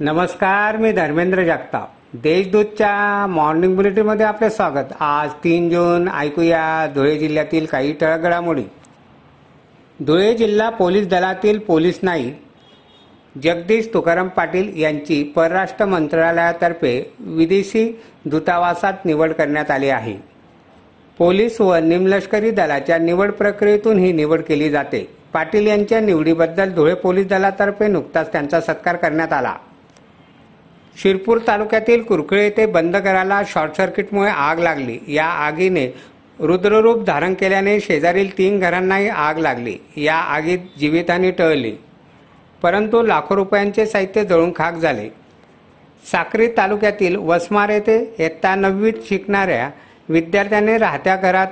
नमस्कार मी धर्मेंद्र जगताप. देशदूतच्या मॉर्निंग बुलेटिनमध्ये आपले स्वागत. आज तीन जून ऐकूया धुळे जिल्ह्यातील काही ठळक घडामोडी. धुळे जिल्हा पोलीस दलातील पोलीस नाईक जगदीश तुकाराम पाटील यांची परराष्ट्र मंत्रालयातर्फे विदेशी दूतावासात निवड करण्यात आली आहे. पोलीस व निमलष्करी दलाच्या निवड प्रक्रियेतून ही निवड केली जाते. पाटील यांच्या निवडीबद्दल धुळे पोलीस दलातर्फे नुकताच त्यांचा सत्कार करण्यात आला. शिरपूर तालुक्यातील कुरकुळे येथे बंद घराला शॉर्ट सर्किटमुळे आग लागली. या आगीने रुद्ररूप धारण केल्याने शेजारील तीन घरांनाही आग लागली. या आगीत जीवितहानी टळली. परंतु लाखो रुपयांचे साहित्य जळून खाक झाले. साक्री तालुक्यातील वसमार येथे इयत्ता नववीत शिकणाऱ्या विद्यार्थ्याने राहत्या घरात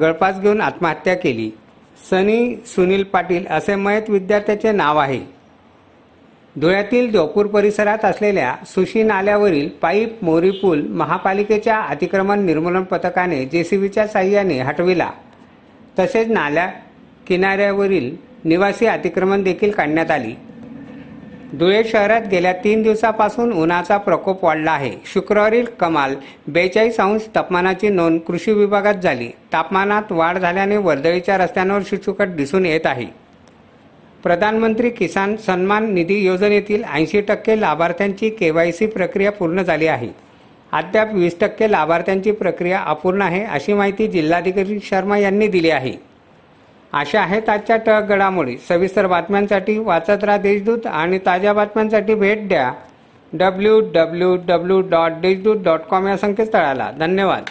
गळपास घेऊन आत्महत्या केली. सनी सुनील पाटील असे मयत विद्यार्थ्याचे नाव आहे. धुळ्यातील देवपूर परिसरात असलेल्या सुशी नाल्यावरील पाईप मोरी पूल महापालिकेच्या अतिक्रमण निर्मूलन पथकाने जेसीबीच्या साह्याने हटविला. तसेच नाल्या किनाऱ्यावरील निवासी अतिक्रमण देखील काढण्यात आली. धुळे शहरात गेल्या तीन दिवसापासून उन्हाचा प्रकोप वाढला आहे. शुक्रवारी कमाल बेचाळीस अंश तापमानाची नोंद कृषी विभागात झाली. तापमानात वाढ झाल्याने वर्दळीच्या रस्त्यांवर शुचुकट दिसून येत आहे. प्रधानमंत्री किसान सन्मान निधी योजनेतील ऐंशी टक्के लाभार्थ्यांची केवायसी प्रक्रिया पूर्ण झाली आहे. अद्याप वीस टक्के लाभार्थ्यांची प्रक्रिया अपूर्ण आहे अशी माहिती जिल्हाधिकारी शर्मा यांनी दिली आहे. अशा आहेत आजच्या टक घडामोडी. सविस्तर बातम्यांसाठी वाचत राहा देशदूत आणि ताज्या बातम्यांसाठी भेट द्या. W W W dot Deshdoot dot com या संकेतस्थळाला. धन्यवाद.